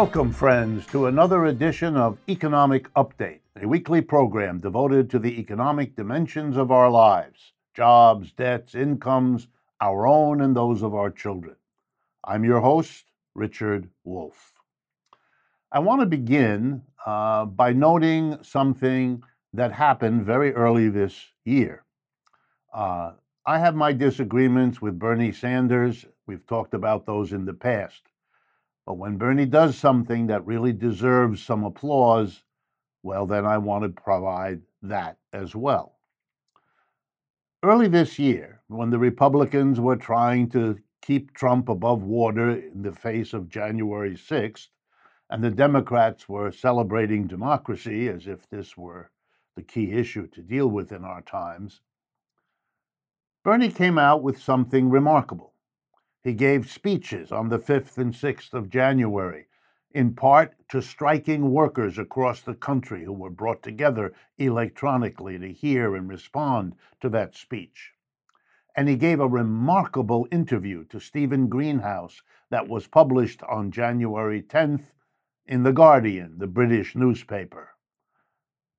Welcome, friends, to another edition of Economic Update, a weekly program devoted to the economic dimensions of our lives jobs, debts, incomes, our own and those of our children. I'm your host, Richard Wolff. I want to begin uh, by noting something that happened very early this year. Uh, I have my disagreements with Bernie Sanders. We've talked about those in the past. But when Bernie does something that really deserves some applause, well, then I want to provide that as well. Early this year, when the Republicans were trying to keep Trump above water in the face of January 6th, and the Democrats were celebrating democracy as if this were the key issue to deal with in our times, Bernie came out with something remarkable. He gave speeches on the 5th and 6th of January in part to striking workers across the country who were brought together electronically to hear and respond to that speech. And he gave a remarkable interview to Stephen Greenhouse that was published on January 10th in The Guardian, the British newspaper.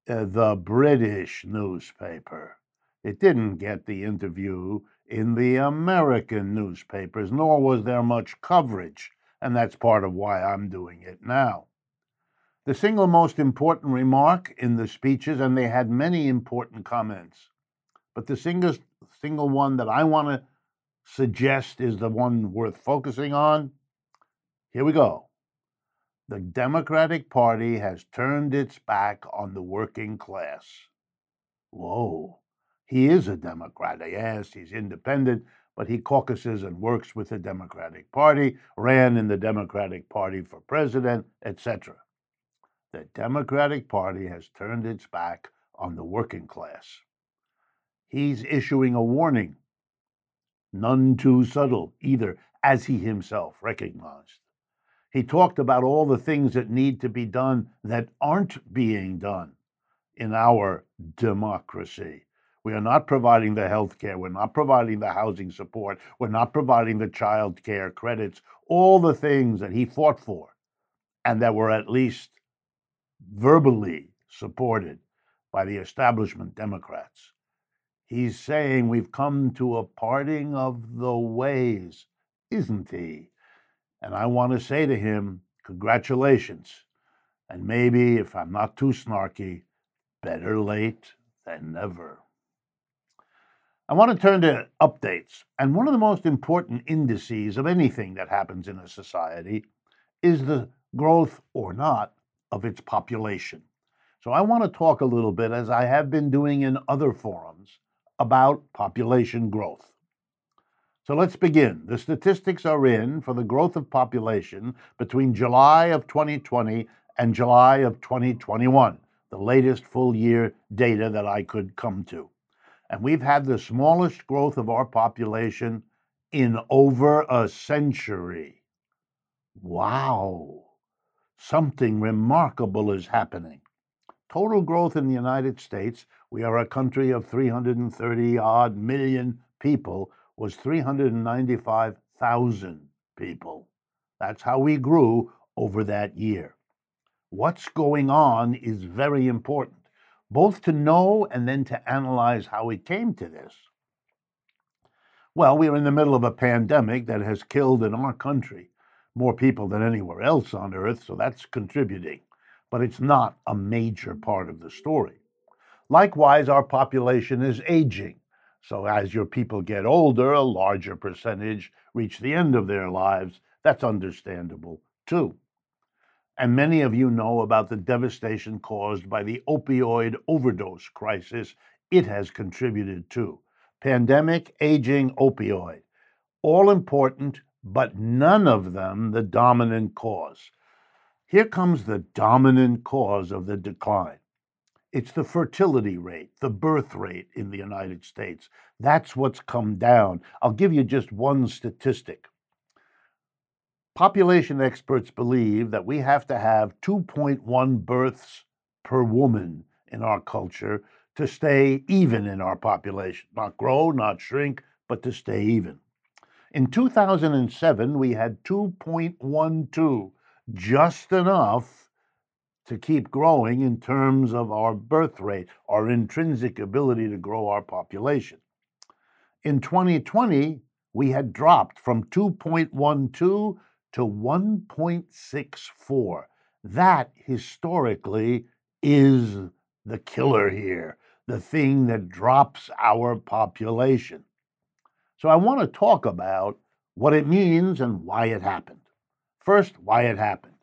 Uh, the British newspaper. It didn't get the interview in the American newspapers, nor was there much coverage and that's part of why I'm doing it now. The single most important remark in the speeches, and they had many important comments, but the single, single one that I want to suggest is the one worth focusing on. Here we go. The Democratic Party has turned its back on the working class. Whoa, he is a Democrat. Yes, he's independent, but he caucuses and works with the Democratic Party, ran in the Democratic Party for president, etc. The Democratic Party has turned its back on the working class. He's issuing a warning, none too subtle either, as he himself recognized. He talked about all the things that need to be done that aren't being done in our democracy. We are not providing the health care. We're not providing the housing support. We're not providing the child care credits, all the things that he fought for and that were at least verbally supported by the establishment Democrats. He's saying we've come to a parting of the ways, isn't he? And I want to say to him, congratulations. And maybe, if I'm not too snarky, better late than never. I want to turn to updates. And one of the most important indices of anything that happens in a society is the growth or not of its population. So I want to talk a little bit, as I have been doing in other forums, about population growth. So let's begin. The statistics are in for the growth of population between July of 2020 and July of 2021, the latest full year data that I could come to and we've had the smallest growth of our population in over a century. Wow, something remarkable is happening. Total growth in the United States, we are a country of 330 odd million people, was 395,000 people. That's how we grew over that year. What's going on is very important both to know and then to analyze how we came to this. Well, we are in the middle of a pandemic that has killed in our country more people than anywhere else on earth, so that's contributing, but it's not a major part of the story. Likewise, our population is aging. So, as your people get older, a larger percentage reach the end of their lives. That's understandable too. And many of you know about the devastation caused by the opioid overdose crisis it has contributed to. Pandemic, aging, opioid. All important, but none of them the dominant cause. Here comes the dominant cause of the decline. It's the fertility rate, the birth rate in the United States. That's what's come down. I'll give you just one statistic. Population experts believe that we have to have 2.1 births per woman in our culture to stay even in our population. Not grow, not shrink, but to stay even. In 2007, we had 2.12 just enough to keep growing in terms of our birth rate, our intrinsic ability to grow our population. In 2020, we had dropped from 2.12 to 1.64. That historically is the killer here, the thing that drops our population. So I want to talk about what it means and why it happened. First, why it happened.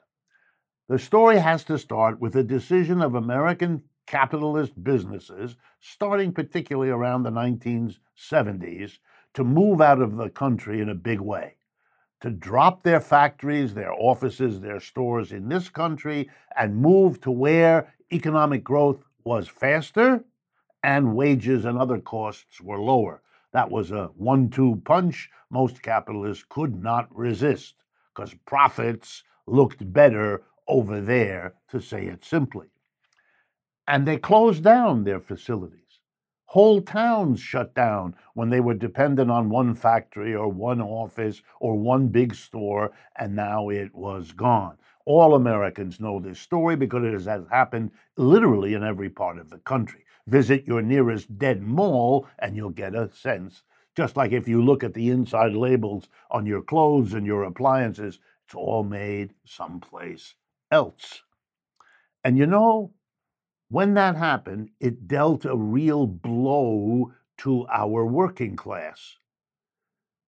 The story has to start with a decision of American capitalist businesses, starting particularly around the 1970s, to move out of the country in a big way, to drop their factories, their offices, their stores in this country, and move to where economic growth was faster and wages and other costs were lower. That was a one two punch most capitalists could not resist because profits looked better over there, to say it simply. And they closed down their facilities. Whole towns shut down when they were dependent on one factory or one office or one big store, and now it was gone. All Americans know this story because it has happened literally in every part of the country. Visit your nearest dead mall and you'll get a sense. Just like if you look at the inside labels on your clothes and your appliances, it's all made someplace else. And you know, when that happened, it dealt a real blow to our working class.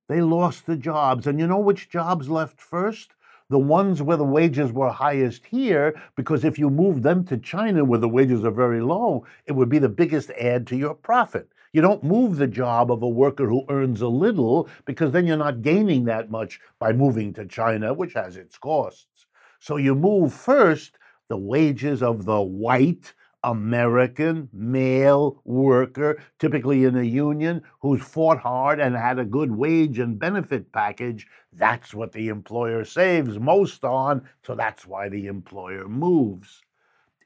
They lost the jobs. And you know which jobs left first? The ones where the wages were highest here, because if you move them to China where the wages are very low, it would be the biggest add to your profit. You don't move the job of a worker who earns a little because then you're not gaining that much by moving to China, which has its costs. So you move first the wages of the white American male worker, typically in a union, who's fought hard and had a good wage and benefit package. That's what the employer saves most on, so that's why the employer moves.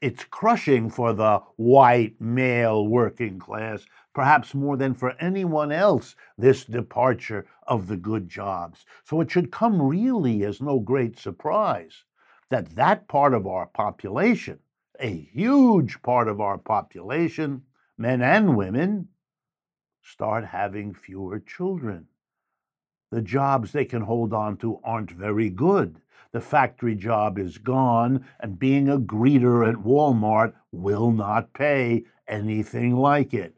It's crushing for the white male working class, perhaps more than for anyone else, this departure of the good jobs. So it should come really as no great surprise that that part of our population, a huge part of our population, men and women, start having fewer children. The jobs they can hold on to aren't very good. The factory job is gone, and being a greeter at Walmart will not pay anything like it.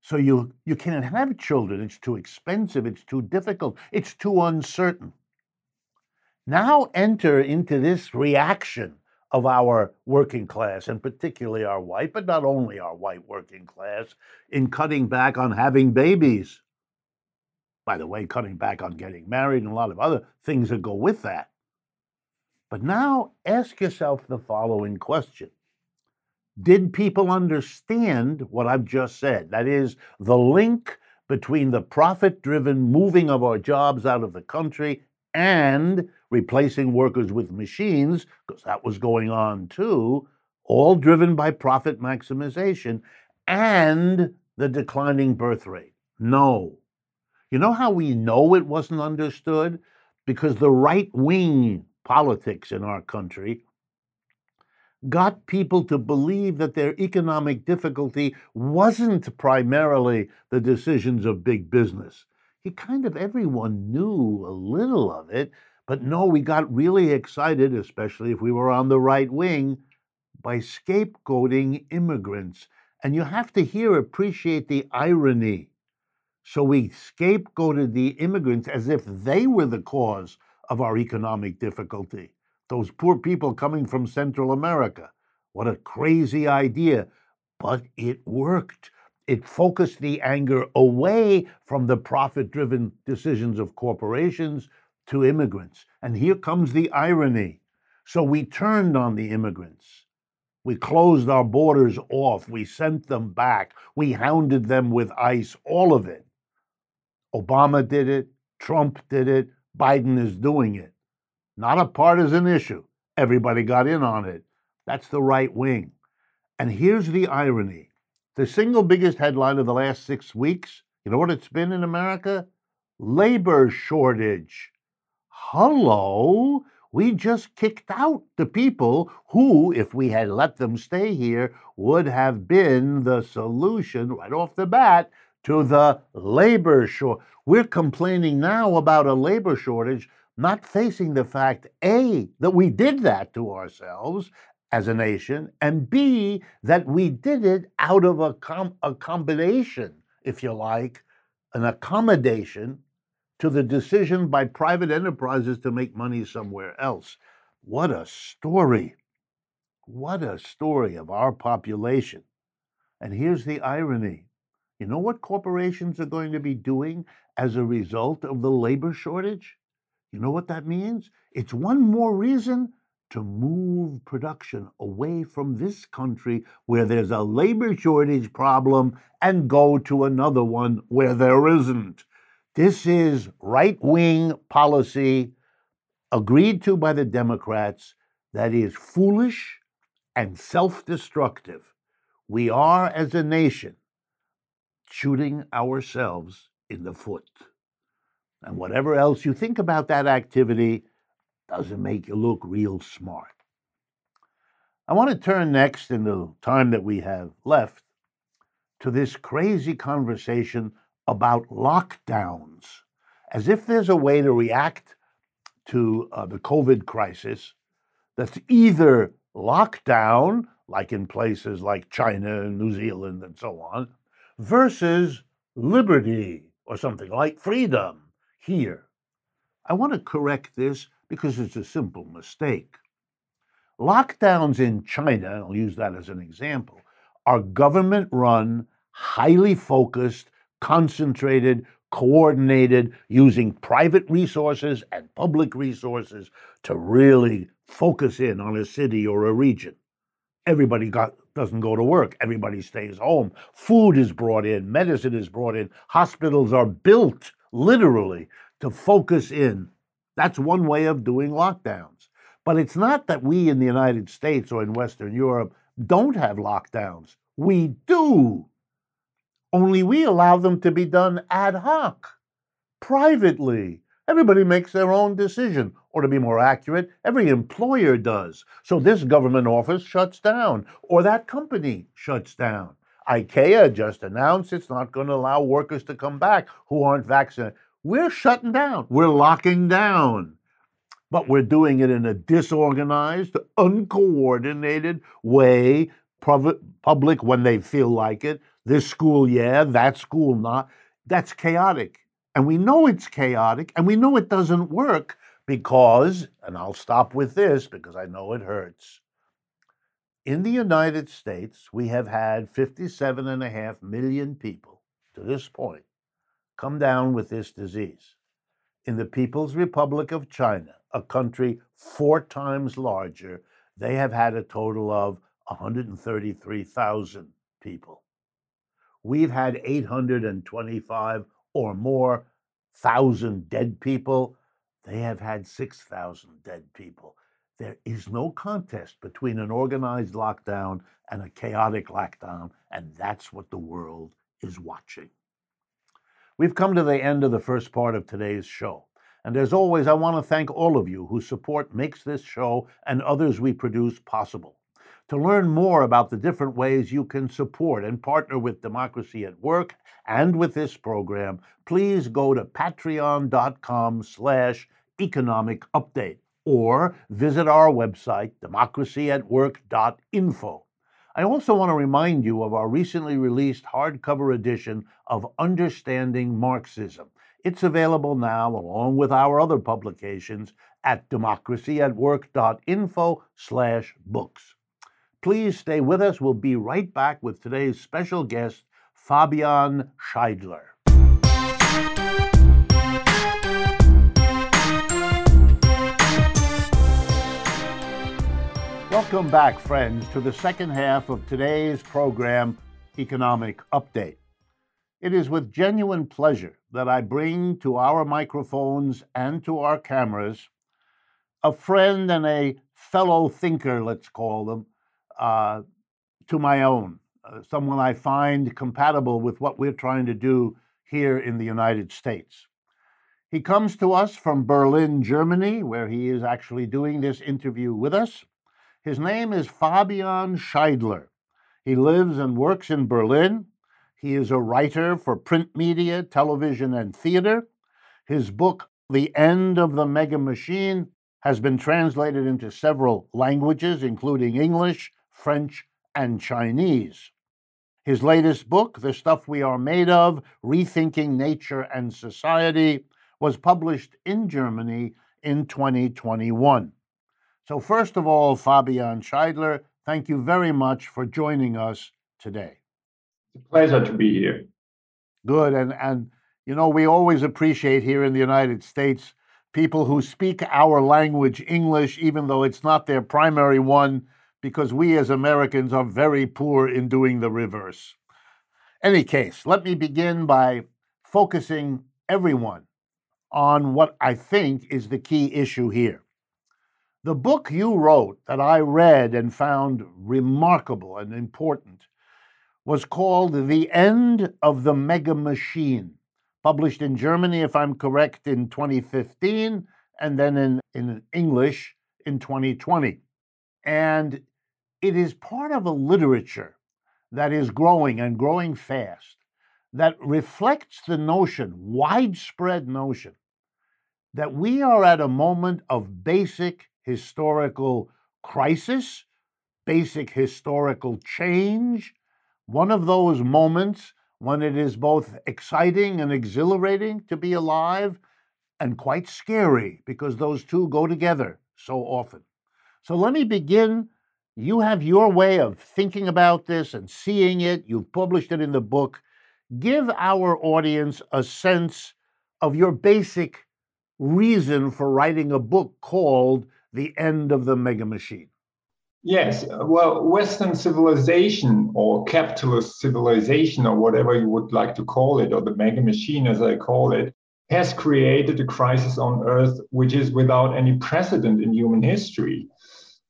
So you, you can't have children. It's too expensive. It's too difficult. It's too uncertain. Now enter into this reaction of our working class, and particularly our white, but not only our white working class, in cutting back on having babies. By the way, cutting back on getting married and a lot of other things that go with that. But now ask yourself the following question Did people understand what I've just said? That is, the link between the profit driven moving of our jobs out of the country and replacing workers with machines, because that was going on too, all driven by profit maximization and the declining birth rate. No. You know how we know it wasn't understood? Because the right wing politics in our country got people to believe that their economic difficulty wasn't primarily the decisions of big business. He kind of everyone knew a little of it, but no, we got really excited, especially if we were on the right wing, by scapegoating immigrants. And you have to here appreciate the irony. So we scapegoated the immigrants as if they were the cause of our economic difficulty. Those poor people coming from Central America. What a crazy idea. But it worked. It focused the anger away from the profit driven decisions of corporations to immigrants. And here comes the irony. So we turned on the immigrants. We closed our borders off. We sent them back. We hounded them with ICE, all of it. Obama did it. Trump did it. Biden is doing it. Not a partisan issue. Everybody got in on it. That's the right wing. And here's the irony the single biggest headline of the last six weeks, you know what it's been in America? Labor shortage. Hello? We just kicked out the people who, if we had let them stay here, would have been the solution right off the bat to the labor shortage. We're complaining now about a labor shortage, not facing the fact A, that we did that to ourselves as a nation, and B, that we did it out of a, com- a combination, if you like, an accommodation to the decision by private enterprises to make money somewhere else. What a story! What a story of our population. And here's the irony you know what corporations are going to be doing as a result of the labor shortage? You know what that means? It's one more reason to move production away from this country where there's a labor shortage problem and go to another one where there isn't. This is right wing policy agreed to by the Democrats that is foolish and self destructive. We are, as a nation, shooting ourselves in the foot. And whatever else you think about that activity doesn't make you look real smart. I want to turn next, in the time that we have left, to this crazy conversation about lockdowns, as if there's a way to react to uh, the COVID crisis that's either lockdown, like in places like China and New Zealand and so on, versus liberty or something like freedom here. I want to correct this because it's a simple mistake. Lockdowns in China, I'll use that as an example, are government run, highly focused, concentrated, coordinated, using private resources and public resources to really focus in on a city or a region. Everybody got doesn't go to work. Everybody stays home. Food is brought in, medicine is brought in. Hospitals are built literally to focus in. That's one way of doing lockdowns. But it's not that we in the United States or in Western Europe don't have lockdowns. We do. Only we allow them to be done ad hoc, privately. Everybody makes their own decision, or to be more accurate, every employer does. So this government office shuts down, or that company shuts down. IKEA just announced it's not going to allow workers to come back who aren't vaccinated. We're shutting down, we're locking down. But we're doing it in a disorganized, uncoordinated way, public when they feel like it. This school, yeah, that school, not. That's chaotic. And we know it's chaotic and we know it doesn't work because, and I'll stop with this because I know it hurts. In the United States, we have had 57.5 million people to this point come down with this disease. In the People's Republic of China, a country four times larger, they have had a total of 133,000 people. We've had 825 or more thousand dead people. They have had 6,000 dead people. There is no contest between an organized lockdown and a chaotic lockdown, and that's what the world is watching. We've come to the end of the first part of today's show. And as always, I want to thank all of you whose support makes this show and others we produce possible. To learn more about the different ways you can support and partner with Democracy at Work and with this program, please go to patreon.com slash economic update or visit our website, democracyatwork.info. I also want to remind you of our recently released hardcover edition of Understanding Marxism. It's available now, along with our other publications, at democracyatwork.info slash books. Please stay with us. We'll be right back with today's special guest, Fabian Scheidler. Welcome back, friends, to the second half of today's program, Economic Update. It is with genuine pleasure that I bring to our microphones and to our cameras a friend and a fellow thinker, let's call them, uh, to my own, uh, someone I find compatible with what we're trying to do here in the United States. He comes to us from Berlin, Germany, where he is actually doing this interview with us. His name is Fabian Scheidler. He lives and works in Berlin. He is a writer for print media, television, and theater. His book, The End of the Mega Machine, has been translated into several languages, including English, French, and Chinese. His latest book, The Stuff We Are Made Of Rethinking Nature and Society, was published in Germany in 2021. So, first of all, Fabian Scheidler, thank you very much for joining us today. It's a pleasure to be here. Good. And, and you know, we always appreciate here in the United States people who speak our language, English, even though it's not their primary one, because we as Americans are very poor in doing the reverse. Any case, let me begin by focusing everyone on what I think is the key issue here. The book you wrote that I read and found remarkable and important was called The End of the Mega Machine, published in Germany, if I'm correct, in 2015, and then in, in English in 2020. And it is part of a literature that is growing and growing fast that reflects the notion, widespread notion, that we are at a moment of basic historical crisis, basic historical change, one of those moments when it is both exciting and exhilarating to be alive and quite scary because those two go together so often. So let me begin. You have your way of thinking about this and seeing it. You've published it in the book. Give our audience a sense of your basic reason for writing a book called The End of the Mega Machine. Yes, well, Western civilization or capitalist civilization, or whatever you would like to call it, or the mega machine as I call it, has created a crisis on Earth which is without any precedent in human history.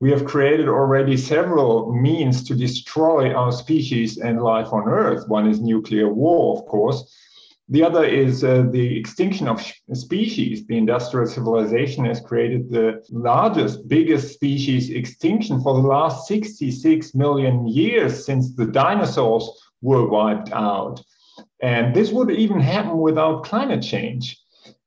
We have created already several means to destroy our species and life on Earth. One is nuclear war, of course, the other is uh, the extinction of species. The industrial civilization has created the largest, biggest species extinction for the last 66 million years since the dinosaurs were wiped out. And this would even happen without climate change.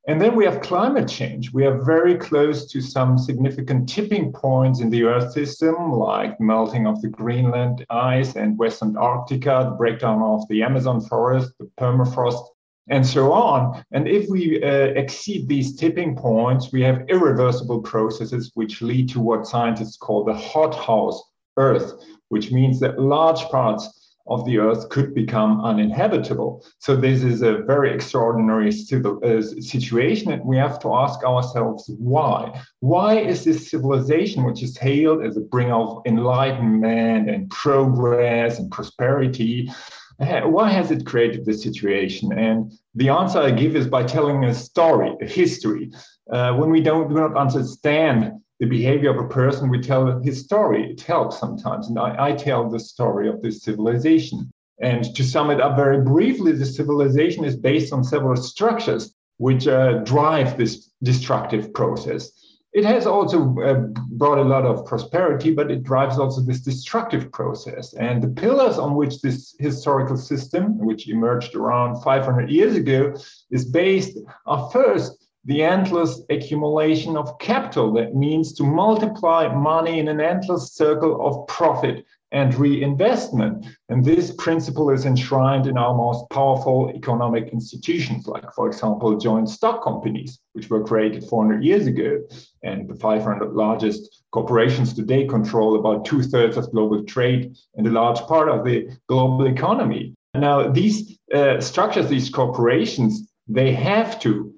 And then we have climate change. We are very close to some significant tipping points in the Earth system, like melting of the Greenland ice and West Antarctica, the breakdown of the Amazon forest, the permafrost and so on. And if we uh, exceed these tipping points, we have irreversible processes which lead to what scientists call the hothouse Earth, which means that large parts of the Earth could become uninhabitable. So this is a very extraordinary uh, situation, and we have to ask ourselves why. Why is this civilization, which is hailed as a bringer of enlightenment and progress and prosperity, why has it created this situation? And the answer I give is by telling a story, a history. Uh, when we don't do not understand the behavior of a person, we tell his story. It helps sometimes. And I, I tell the story of this civilization. And to sum it up very briefly, the civilization is based on several structures which uh, drive this destructive process it has also uh, brought a lot of prosperity, but it drives also this destructive process. And the pillars on which this historical system, which emerged around 500 years ago, is based are first the endless accumulation of capital. That means to multiply money in an endless circle of profit and reinvestment. And this principle is enshrined in our most powerful economic institutions, like, for example, joint stock companies, which were created 400 years ago. And the 500 largest corporations today control about two thirds of global trade and a large part of the global economy. Now, these uh, structures, these corporations, they have to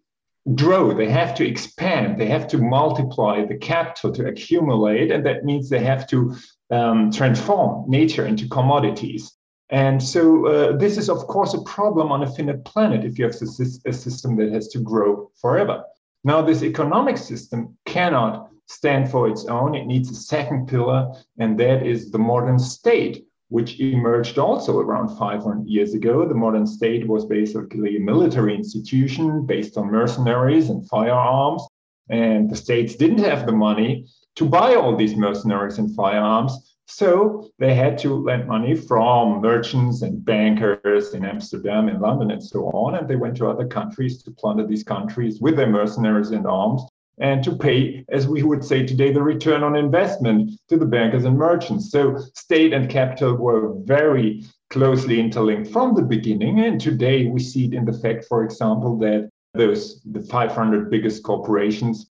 grow, they have to expand, they have to multiply the capital to accumulate, and that means they have to um, transform nature into commodities. And so, uh, this is, of course, a problem on a finite planet if you have a system that has to grow forever. Now, this economic system cannot stand for its own. It needs a second pillar, and that is the modern state, which emerged also around 500 years ago. The modern state was basically a military institution based on mercenaries and firearms. And the states didn't have the money to buy all these mercenaries and firearms. So they had to lend money from merchants and bankers in Amsterdam, in London, and so on. And they went to other countries to plunder these countries with their mercenaries and arms and to pay, as we would say today, the return on investment to the bankers and merchants. So state and capital were very closely interlinked from the beginning. And today we see it in the fact, for example, that those the 500 biggest corporations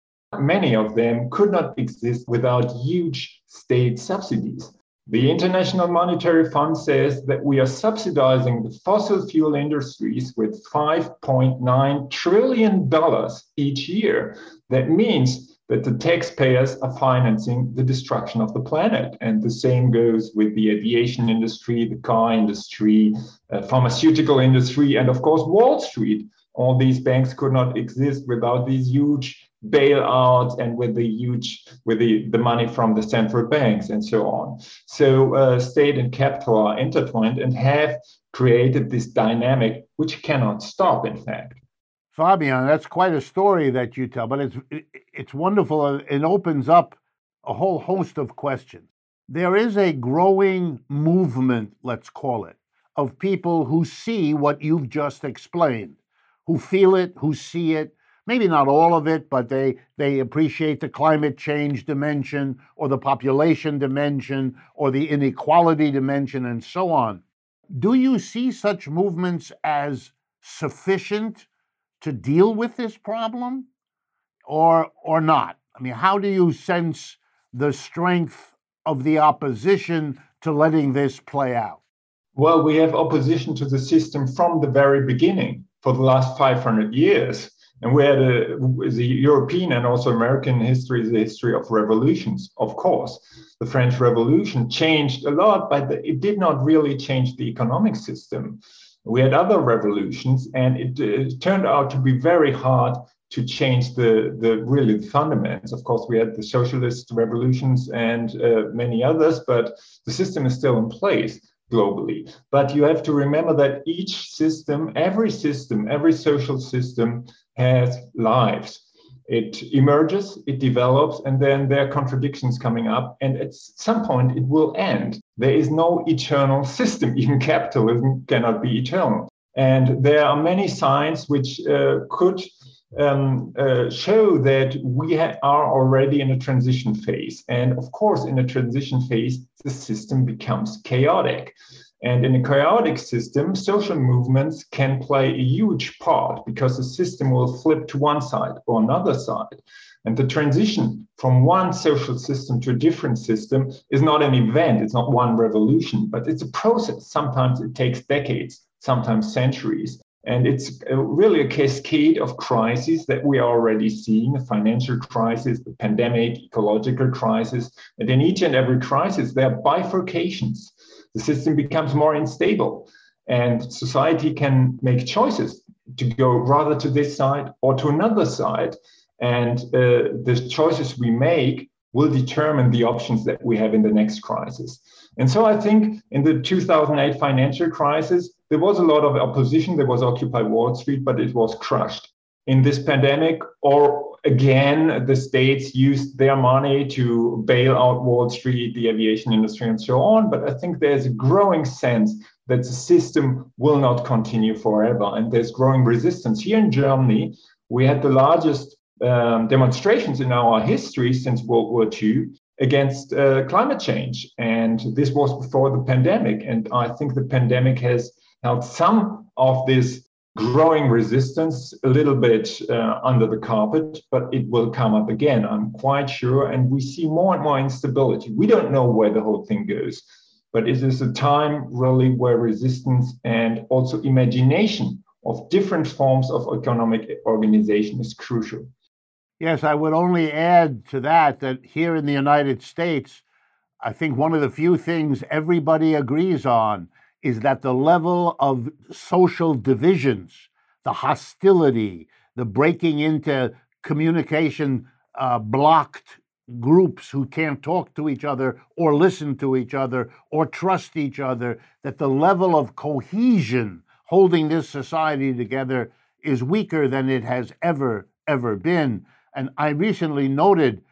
many of them could not exist without huge state subsidies. The International Monetary Fund says that we are subsidizing the fossil fuel industries with $5.9 trillion each year. That means that the taxpayers are financing the destruction of the planet. And the same goes with the aviation industry, the car industry, uh, pharmaceutical industry, and of course, Wall Street. All these banks could not exist without these huge bailouts and with the huge with the, the money from the central banks and so on. So uh, state and capital are intertwined and have created this dynamic which cannot stop in fact. Fabian that's quite a story that you tell but it's it's wonderful it opens up a whole host of questions. There is a growing movement let's call it of people who see what you've just explained who feel it who see it maybe not all of it, but they, they appreciate the climate change dimension or the population dimension or the inequality dimension and so on. Do you see such movements as sufficient to deal with this problem or, or not? I mean, how do you sense the strength of the opposition to letting this play out? Well, we have opposition to the system from the very beginning for the last 500 years. And we had a, the European and also American history the history of revolutions, of course. The French Revolution changed a lot, but it did not really change the economic system. We had other revolutions, and it, it turned out to be very hard to change the, the really fundamentals. Of course, we had the socialist revolutions and uh, many others, but the system is still in place globally. But you have to remember that each system, every system, every social system has lives. It emerges, it develops, and then there are contradictions coming up. And at some point, it will end. There is no eternal system. Even capitalism cannot be eternal. And there are many signs which uh, could um, uh, show that we ha- are already in a transition phase. And of course, in a transition phase, the system becomes chaotic. And in a chaotic system, social movements can play a huge part because the system will flip to one side or another side. And the transition from one social system to a different system is not an event, it's not one revolution, but it's a process. Sometimes it takes decades, sometimes centuries. And it's uh, really a cascade of crises that we are already seeing the financial crisis, the pandemic, ecological crisis. And in each and every crisis, there are bifurcations the system becomes more unstable and society can make choices to go rather to this side or to another side. And uh, the choices we make will determine the options that we have in the next crisis. And so i think in the 2008 financial crisis there was a lot of opposition. There was occupy wall street but it was crushed. In this pandemic or again, the states used their money to bail out Wall Street, the aviation industry, and so on. But I think there's a growing sense that the system will not continue forever. And there's growing resistance. Here in Germany, we had the largest um, demonstrations in our history since World War II against uh, climate change. And this was before the pandemic. And I think the pandemic has held some of this growing resistance a little bit uh, under the carpet, but it will come up again, I'm quite sure. And we see more and more instability. We don't know where the whole thing goes, but it is a time really where resistance and also imagination of different forms of economic organization is crucial. Yes, I would only add to that that here in the United States, I think one of the few things everybody agrees on is that the level of social divisions, the hostility, the breaking into communication uh, blocked groups who can't talk to each other or listen to each other or trust each other, that the level of cohesion holding this society together is weaker than it has ever, ever been. And I recently noted,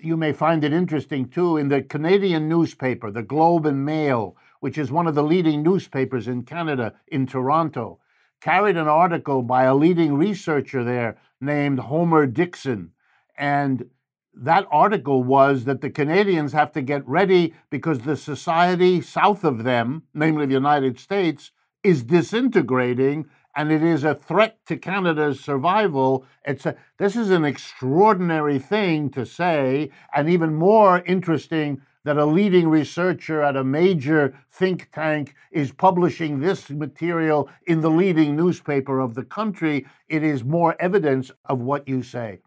you may find it interesting too, in the Canadian newspaper, the Globe and Mail, which is one of the leading newspapers in Canada, in Toronto, carried an article by a leading researcher there named Homer Dixon. And that article was that the Canadians have to get ready because the society south of them, namely the United States, is disintegrating and it is a threat to Canada's survival. It's a, this is an extraordinary thing to say, and even more interesting that a leading researcher at a major think tank is publishing this material in the leading newspaper of the country. It is more evidence of what you say.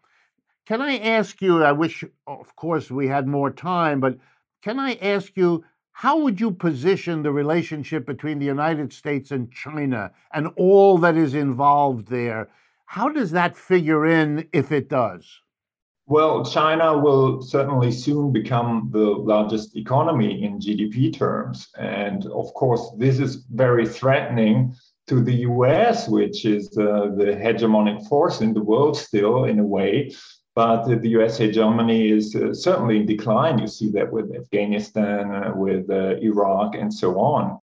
Can I ask you? I wish, of course, we had more time, but can I ask you how would you position the relationship between the United States and China and all that is involved there? How does that figure in if it does? Well, China will certainly soon become the largest economy in GDP terms. And of course, this is very threatening to the US, which is uh, the hegemonic force in the world still, in a way. But the US hegemony is uh, certainly in decline. You see that with Afghanistan, uh, with uh, Iraq, and so on.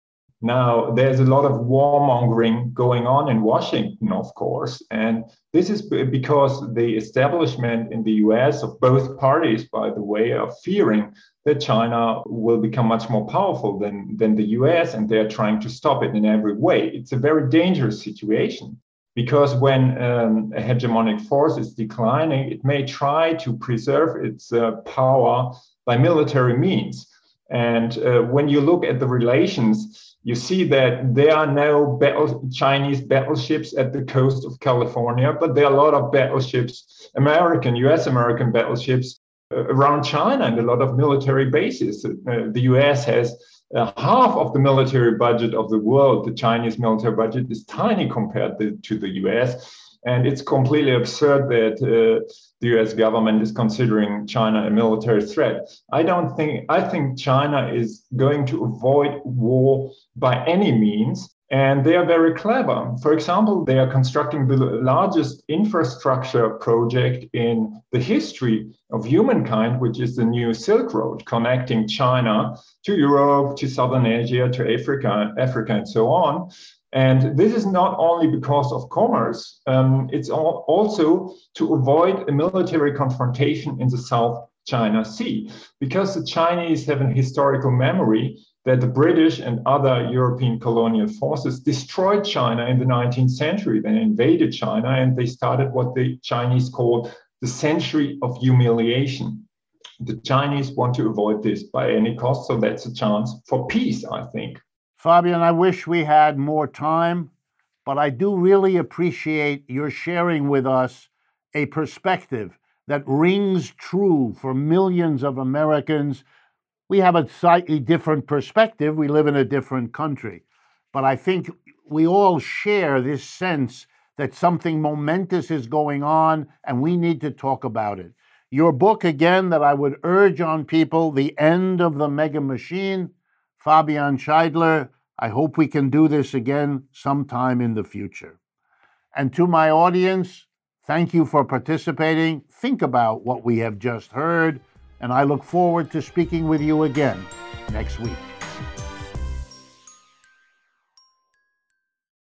Now, there's a lot of warmongering going on in Washington, of course. And this is because the establishment in the US of both parties, by the way, are fearing that China will become much more powerful than, than the US, and they're trying to stop it in every way. It's a very dangerous situation because when um, a hegemonic force is declining, it may try to preserve its uh, power by military means. And uh, when you look at the relations, you see that there are no battle, Chinese battleships at the coast of California, but there are a lot of battleships, American, US American battleships uh, around China and a lot of military bases. Uh, the US has uh, half of the military budget of the world, the Chinese military budget, is tiny compared to, to the US. And it's completely absurd that uh, the US government is considering China a military threat. I don't think, I think China is going to avoid war by any means. And they are very clever. For example, they are constructing the largest infrastructure project in the history of humankind, which is the new Silk Road, connecting China to Europe, to Southern Asia, to Africa, Africa, and so on. And this is not only because of commerce, um, it's also to avoid a military confrontation in the South China Sea, because the Chinese have an historical memory that the British and other European colonial forces destroyed China in the 19th century. They invaded China and they started what the Chinese called the century of humiliation. The Chinese want to avoid this by any cost, so that's a chance for peace, I think. Fabian, I wish we had more time, but I do really appreciate your sharing with us a perspective that rings true for millions of Americans we have a slightly different perspective. We live in a different country. But I think we all share this sense that something momentous is going on and we need to talk about it. Your book, again, that I would urge on people The End of the Mega Machine, Fabian Scheidler. I hope we can do this again sometime in the future. And to my audience, thank you for participating. Think about what we have just heard and I look forward to speaking with you again next week.